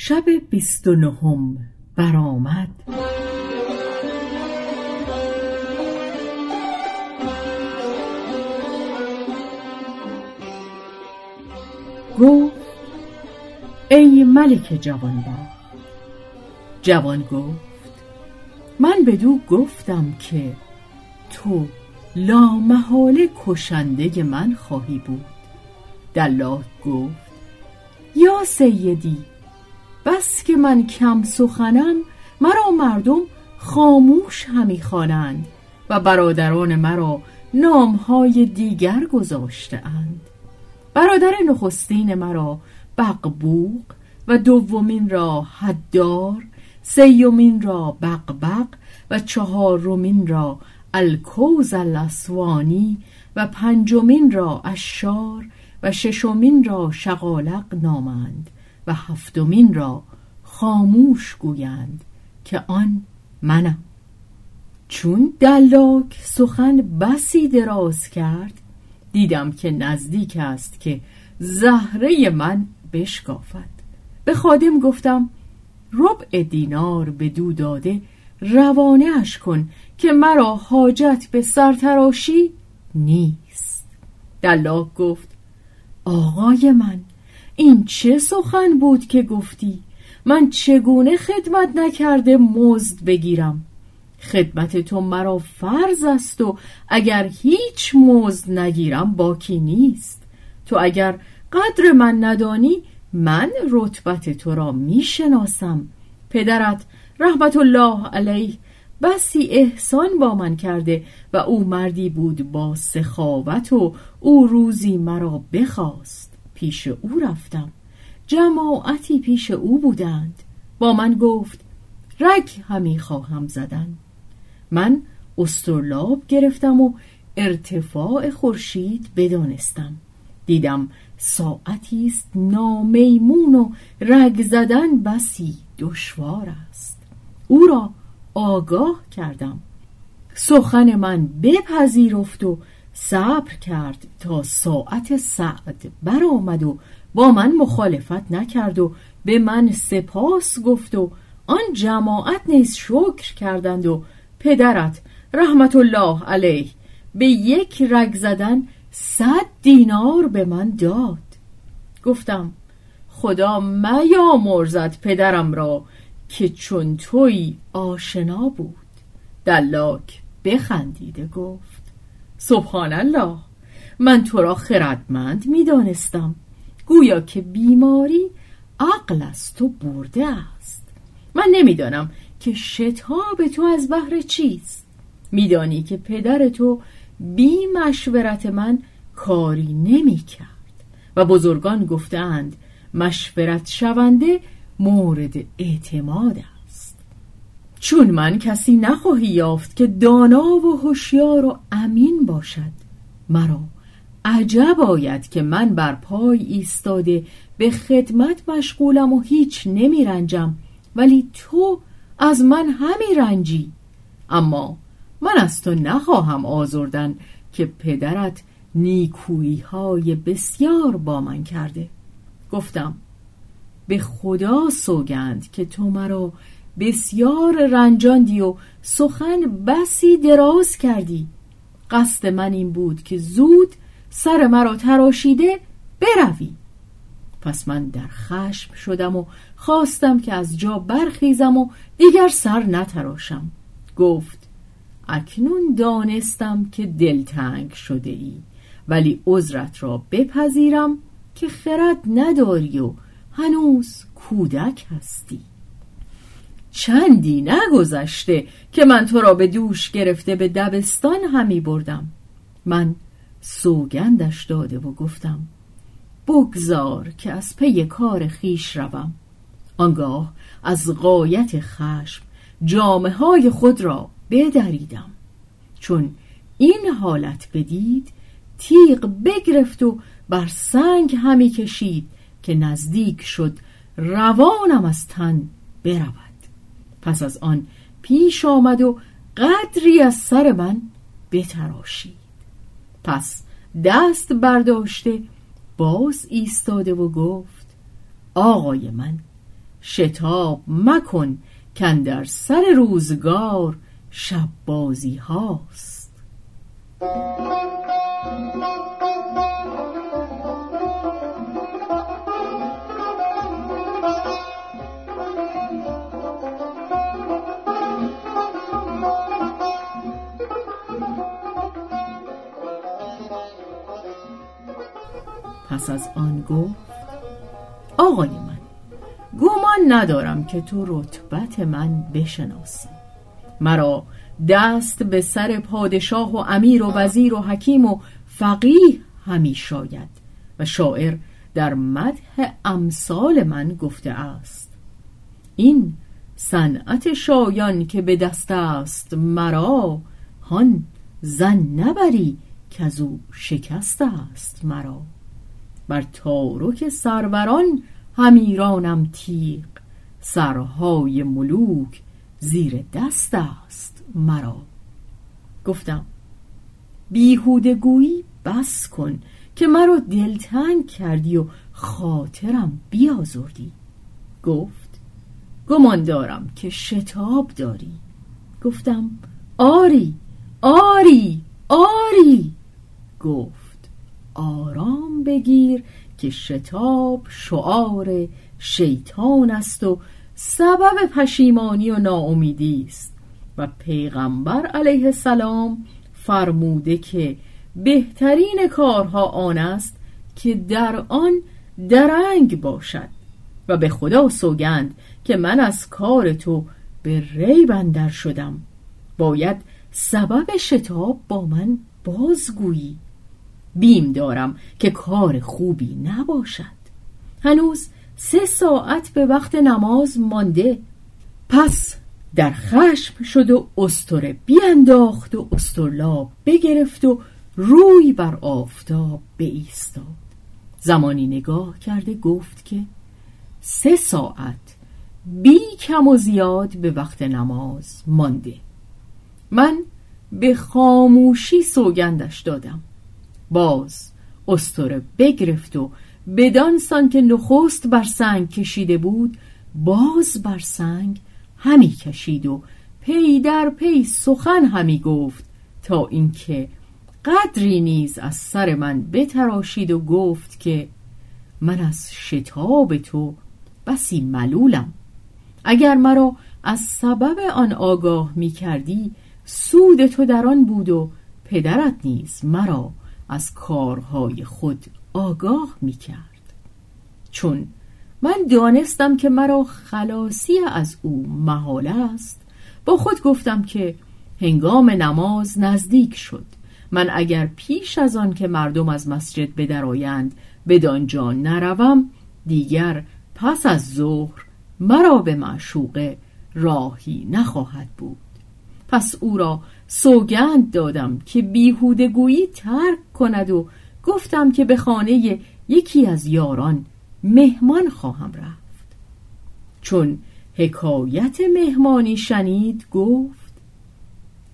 شب بیست و نهم برآمد. گفت ای ملک جوانبا جوان گفت من بدو گفتم که تو لامحاله کشنده من خواهی بود. دلات گفت یا سیدی بس که من کم سخنم مرا مردم خاموش همی خوانند و برادران مرا نامهای دیگر گذاشته اند برادر نخستین مرا بقبوق و دومین را حدار سیومین را بقبق و چهارمین را الکوز الاسوانی و پنجمین را اشار و ششمین را شقالق نامند. و هفتمین را خاموش گویند که آن منم. چون دلاک سخن بسی دراز کرد دیدم که نزدیک است که زهره من بشکافد. به خادم گفتم ربع دینار به دو داده روانه اش کن که مرا حاجت به سرتراشی نیست. دلاک گفت آقای من این چه سخن بود که گفتی؟ من چگونه خدمت نکرده مزد بگیرم؟ خدمت تو مرا فرض است و اگر هیچ مزد نگیرم باکی نیست. تو اگر قدر من ندانی من رتبت تو را می‌شناسم. پدرت رحمت الله علیه بسی احسان با من کرده و او مردی بود با سخاوت و او روزی مرا بخواست. پیش او رفتم. جماعتی پیش او بودند. با من گفت رگ همی خواهم زدن. من استرلاب گرفتم و ارتفاع خورشید بدانستم. دیدم ساعتی است نامیمون و رگ زدن بسی دشوار است. او را آگاه کردم. سخن من بپذیرفت و صبر کرد تا ساعت سعد برآمد و با من مخالفت نکرد و به من سپاس گفت و آن جماعت نیز شکر کردند و پدرت رحمت الله علیه به یک رگ زدن صد دینار به من داد. گفتم خدا میامرزد پدرم را که چون توی آشنا بود. دلاک بخندیده گفت سبحان الله من تو را خردمند می‌دانستم. گویا که بیماری عقل از تو برده است. من نمی‌دانم که شتاب تو از بهر چیست. میدانی که پدر تو بی مشورت من کاری نمی کرد و بزرگان گفتند مشورت شونده مورد اعتماد است. چون من کسی نخواهی یافت که دانا و هوشیار و امین باشد. مرا عجب آید که من بر پای ایستاده به خدمت مشغولم و هیچ نمی رنجم ولی تو از من همی رنجی. اما من از تو نخواهم آزردن که پدرت نیکویی های بسیار با من کرده. گفتم به خدا سوگند که تو مرا بسیار رنجاندی و سخن بسی دراز کردی. قصد من این بود که زود سر مرا تراشیده بروی. پس من در خشم شدم و خواستم که از جا برخیزم و دیگر سر نتراشم. گفت اکنون دانستم که دلتنگ شده ای ولی عذرت را بپذیرم که خرد نداری و هنوز کودک هستی. چندی نگذشته که من تو را به دوش گرفته به دبستان همی بردم. من سوگندش داده و گفتم بگذار که از پی کار خیش روم. آنگاه از قایت خشم جامعه های خود را بدریدم. چون این حالت بدید تیغ بگرفت و بر سنگ همی کشید که نزدیک شد روانم از تن برود. پس از آن پیش آمد و قدری از سر من بتراشید. پس دست برداشته باز ایستاده و گفت آقای من شتاب مکن کن در سر روزگار شب بازی هاست. پس از آن گفت آقای من گمان ندارم که تو رتبت من بشناسی. مرا دست به سر پادشاه و امیر و وزیر و حکیم و فقیه همی شاید و شاعر در مدح امثال من گفته است. این صنعت شایان که به دست است مرا هان زن نبری که از او شکست است مرا. بر تارک سروران همیرانم تیغ. سرهای ملوک زیر دست است مرا. گفتم بیهوده گویی بس کن که مرا دلتنگ کردی و خاطرم بیازردی. گفت گمان دارم که شتاب داری. گفتم آری آری آری. گفت آرام بگیر که شتاب شعار شیطان است و سبب پشیمانی و ناامیدی است. و پیغمبر علیه السلام فرموده که بهترین کارها آن است که در آن درنگ باشد و به خدا سوگند که من از کار تو به ری بندر شدم. باید سبب شتاب با من بازگویی. بیم دارم که کار خوبی نباشد. هنوز سه ساعت به وقت نماز مانده. پس در خشم شد و استره بیانداخت و استرلاب بگرفت و روی بر آفتاب ایستاد زمانی نگاه کرده گفت که سه ساعت بی کم و زیاد به وقت نماز مانده. من به خاموشی سوگندش دادم. باز استره بگرفت و بدانسان که نخست بر سنگ کشیده بود باز بر سنگ همی کشید و پی در پی سخن همی گفت تا اینکه قدری نیز از سر من بتراشید و گفت که من از شتاب تو بسی ملولم. اگر مرا از سبب آن آگاه می کردی سود تو در آن بود و پدرت نیز مرا از کارهای خود آگاه می کرد چون من دانستم که مرا خلاصی از او محال است با خود گفتم که هنگام نماز نزدیک شد. من اگر پیش از آن که مردم از مسجد بدرآیند بدانجا نروم دیگر پس از ظهر مرا به معشوقه راهی نخواهد بود. پس او را سوگند دادم که بیهودگویی ترک کند و گفتم که به خانه یکی از یاران مهمان خواهم رفت. چون حکایت مهمانی شنید گفت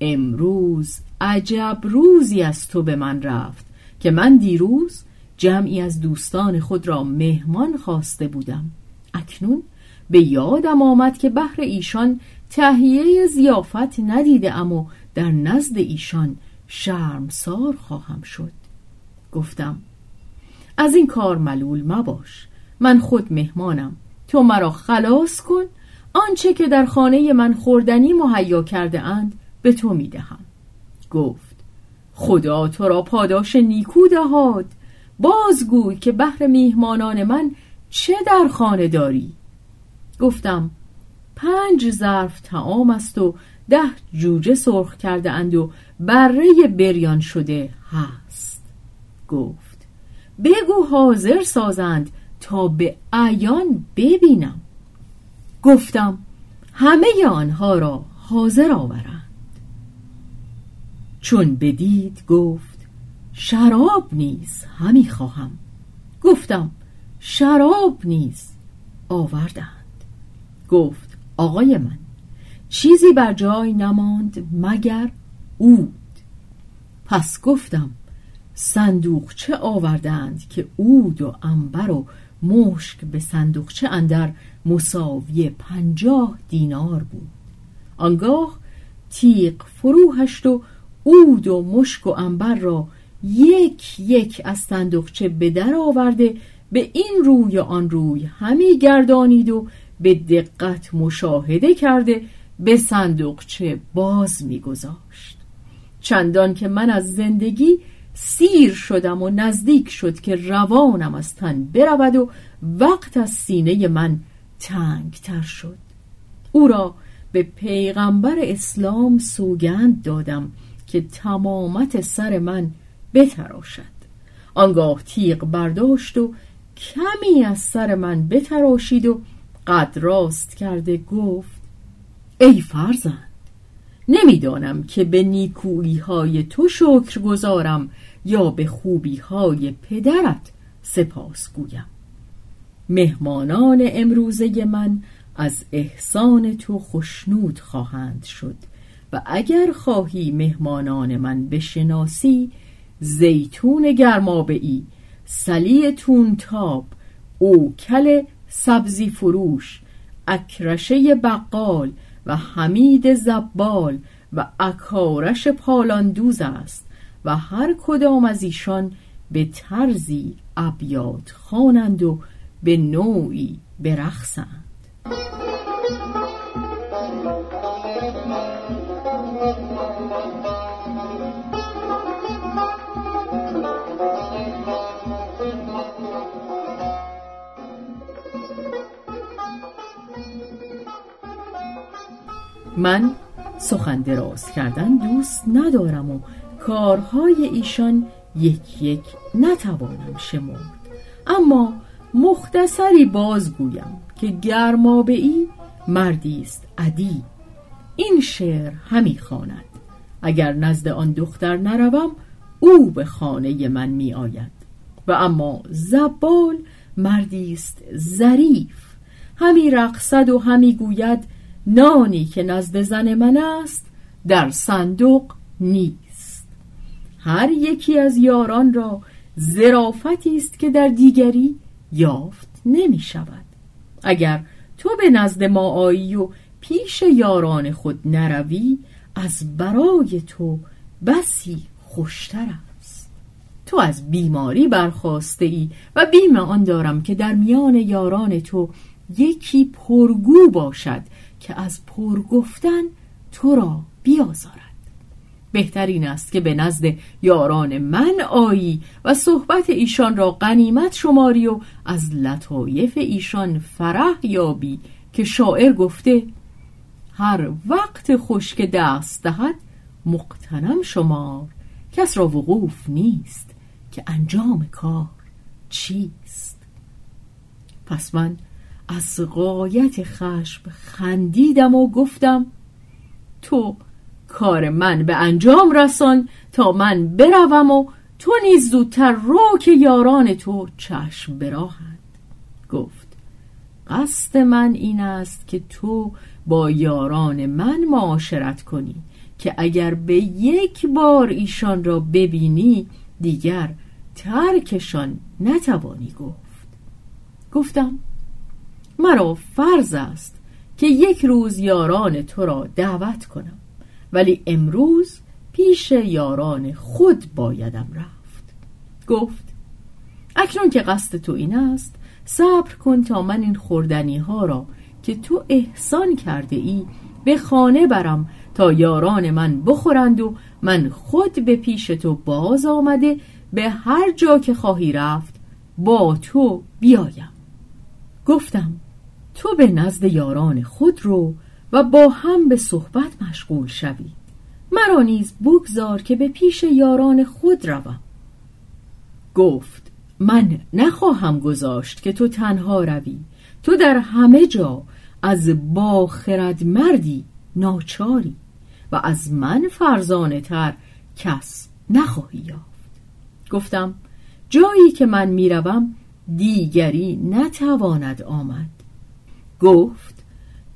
امروز عجب روزی از تو به من رفت که من دیروز جمعی از دوستان خود را مهمان خواسته بودم. اکنون به یادم آمد که بهر ایشان تهیه زیافت ندیده اما در نزد ایشان شرمسار خواهم شد. گفتم از این کار ملول مباش. من خود مهمانم. تو مرا خلاص کن. آنچه که در خانه من خوردنی مهیا کرده اند به تو می‌دهم گفت خدا تو را پاداش نیکو دهاد. بازگوی که بهر میهمانان من چه در خانه داری؟ گفتم پنج ظرف تعام است و ده جوجه سرخ کرده اند و بره بریان شده هست. گفت بگو حاضر سازند تا به عیان ببینم. گفتم همه آنها را حاضر آورند. چون بدید گفت شراب نیز همی خواهم. گفتم شراب نیز آوردند. گفت آقای من. چیزی بر جای نماند مگر اود پس گفتم صندوقچه آوردند که اود و انبر و مشک به صندوقچه اندر مساوی پنجاه دینار بود. آنگاه تیغ فرو هشت و اود و مشک و انبر را یک یک از صندوقچه به در آورده به این روی آن روی همی گردانید و به دقت مشاهده کرده به صندوقچه باز میگذاشت. چندان که من از زندگی سیر شدم و نزدیک شد که روانم از تن برود و وقت از سینه من تنگتر شد. او را به پیغمبر اسلام سوگند دادم که تمامت سر من بتراشد. آنگاه تیغ برداشت و کمی از سر من بتراشید و قد راست کرده گفت ای فرزند نمی‌دانم که به نیکویی های تو شکر گذارم یا به خوبی های پدرت سپاس گویم. مهمانان امروزه من از احسان تو خشنود خواهند شد و اگر خواهی مهمانان من بشناسی زیتون گرمابعی سلی تونتاب اوکل سبزی فروش اکرشه بقال و حمید زبال و اکارش پالاندوز است و هر کدام از ایشان به طرزی ابیات خوانند و به نوعی برخصند من سخن دراز کردن دوست ندارم و کارهای ایشان یک یک نتوانم شمرد. اما مختصری بازگویم که گرمابعی مردی است عدی. این شعر همی خواند. اگر نزد آن دختر نروم او به خانه من می آید. و اما زبال مردی است ظریف. همی رقصد و همی گوید نانی که نزد زن من است در صندوق نیست. هر یکی از یاران را زرافتی است که در دیگری یافت نمی شود. اگر تو به نزد ما آیی و پیش یاران خود نروی از برای تو بسی خوشتر است. تو از بیماری برخواسته ای و بیم آن دارم که در میان یاران تو یکی پرگو باشد که از پر گفتن تو را بیازارد. بهترین است که به نزد یاران من آیی و صحبت ایشان را غنیمت شماری و از لطایف ایشان فرح یابی که شاعر گفته هر وقت خشک دست دهد مقتنم شمار. کس را وقوف نیست که انجام کار چیست؟ پس من از غایت خشم خندیدم و گفتم تو کار من به انجام رسان تا من بروم و تو نیز زودتر رو که یاران تو چشم براهند. گفت قصد من این است که تو با یاران من معاشرت کنی که اگر به یک بار ایشان را ببینی دیگر ترکشان نتوانی گفت. گفتم مرا فرض است که یک روز یاران تو را دعوت کنم ولی امروز پیش یاران خود بایدم رفت. گفت اکنون که قصد تو این است صبر کن تا من این خوردنی ها را که تو احسان کرده ای به خانه برم تا یاران من بخورند و من خود به پیش تو باز آمده به هر جا که خواهی رفت با تو بیایم. گفتم تو به نزد یاران خود رو و با هم به صحبت مشغول شوی. مرا نیز بگذار که به پیش یاران خود روم. گفت من نخواهم گذاشت که تو تنها روی. تو در همه جا از باخرد مردی ناچاری و از من فرزانه تر کس نخواهی یافت. گفتم جایی که من می‌روم دیگری نتواند آمد. گفت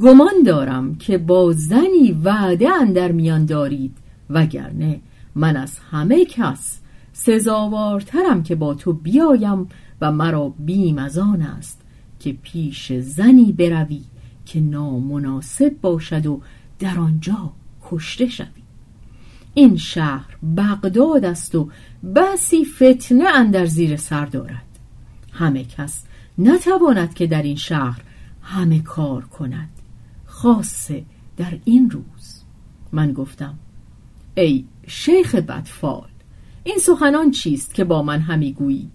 گمان دارم که با زنی وعده اندر میان دارید وگرنه من از همه کس سزاوارترم که با تو بیایم و مرا بیم از آن است که پیش زنی بروی که نامناسب باشد و در آنجا کشته شوی. این شهر بغداد است و بسی فتنه اندر زیر سر دارد. همه کس نتواند که در این شهر همه کار کند. خاصه در این روز. من گفتم ای شیخ بدفال این سخنان چیست که با من همی گویی؟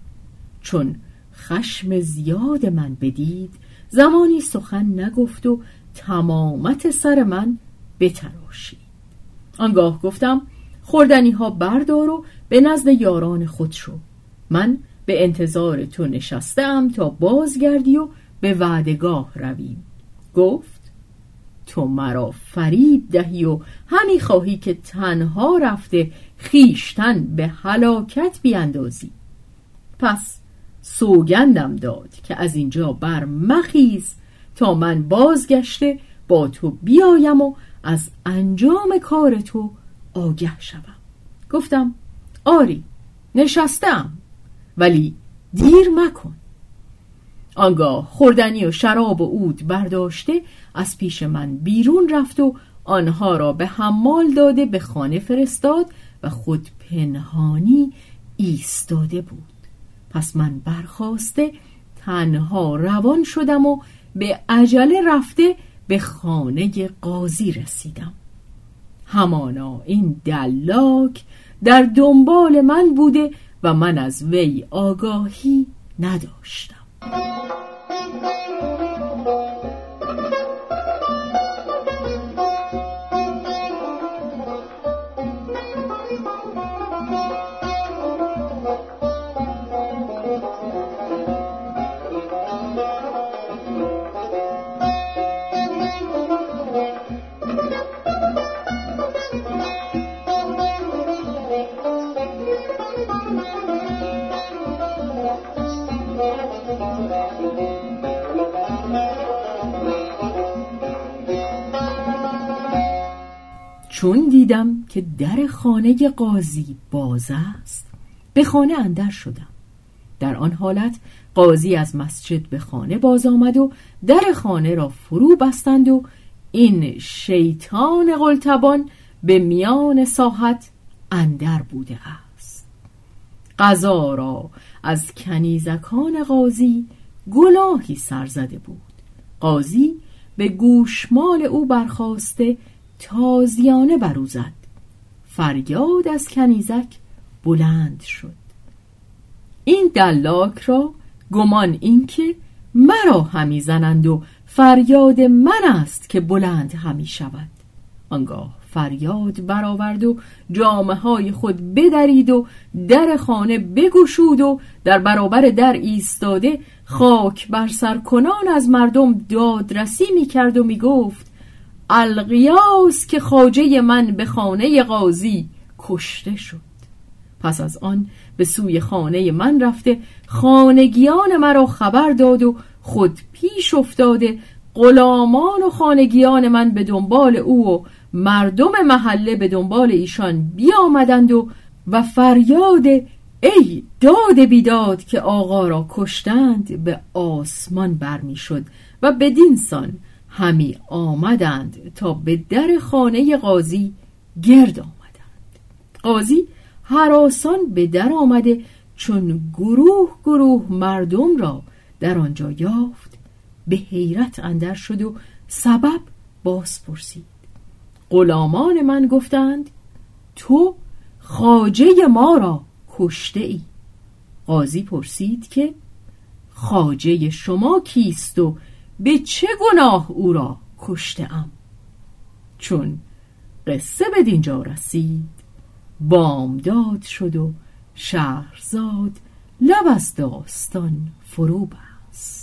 چون خشم زیاد من بدید زمانی سخن نگفت و تمامت سر من بتراشید. آنگاه گفتم خوردنی ها بردار و به نزد یاران خود شو. من به انتظار تو نشستم تا بازگردی و به وعدگاه رویم. گفت تو مرا فریب دهی و همی خواهی که تنها رفته خیشتن به هلاکت بیاندازی پس سوگندم داد که از اینجا بر مخیز تا من بازگشته با تو بیایم و از انجام کار تو آگه شوم. گفتم آری نشستم ولی دیر مکن. آنگاه خوردنی و شراب و عود برداشته از پیش من بیرون رفت و آنها را به حمال داده به خانه فرستاد و خود پنهانی ایستاده بود. پس من برخواسته تنها روان شدم و به عجله رفته به خانه قاضی رسیدم. همانا این دلاک در دنبال من بوده و من از وی آگاهی نداشتم. Thank you. چون دیدم که در خانه قاضی باز است به خانه اندر شدم. در آن حالت قاضی از مسجد به خانه باز آمد و در خانه را فرو بستند و این شیطان قلتبان به میان ساحت اندر بوده است. قضا را از کنیزکان قاضی گناهی سر زده بود. قاضی به گوشمال او برخواسته تازیانه برو زد. فریاد از کنیزک بلند شد. این دلاک را گمان اینکه مرا همی زنند و فریاد من است که بلند همی شود. آنگاه فریاد برآورد و جامعه های خود بدرید و در خانه بگشود و در برابر در ایستاده خاک بر سر کنان از مردم دادرسی می کرد و می گفت القیاس که خاجه من به خانه قاضی کشته شد. پس از آن به سوی خانه من رفته خانگیان مرا خبر داد و خود پیش افتاده غلامان و خانگیان من به دنبال او و مردم محله به دنبال ایشان بیامدند و و فریاد ای داد بیداد که آقا را کشتند به آسمان برمی شد و بدین سان همی آمدند تا به در خانه قاضی گرد آمدند. قاضی هراسان به در آمده چون گروه گروه مردم را در آنجا یافت. به حیرت اندر شد و سبب باز پرسید غلامان من گفتند تو خاجه ما را کشته ای قاضی پرسید که خاجه شما کیست و به چه گناه او را کشته ام چون قصه به دینجا رسید بامداد شد و شهرزاد لب از داستان فرو بست.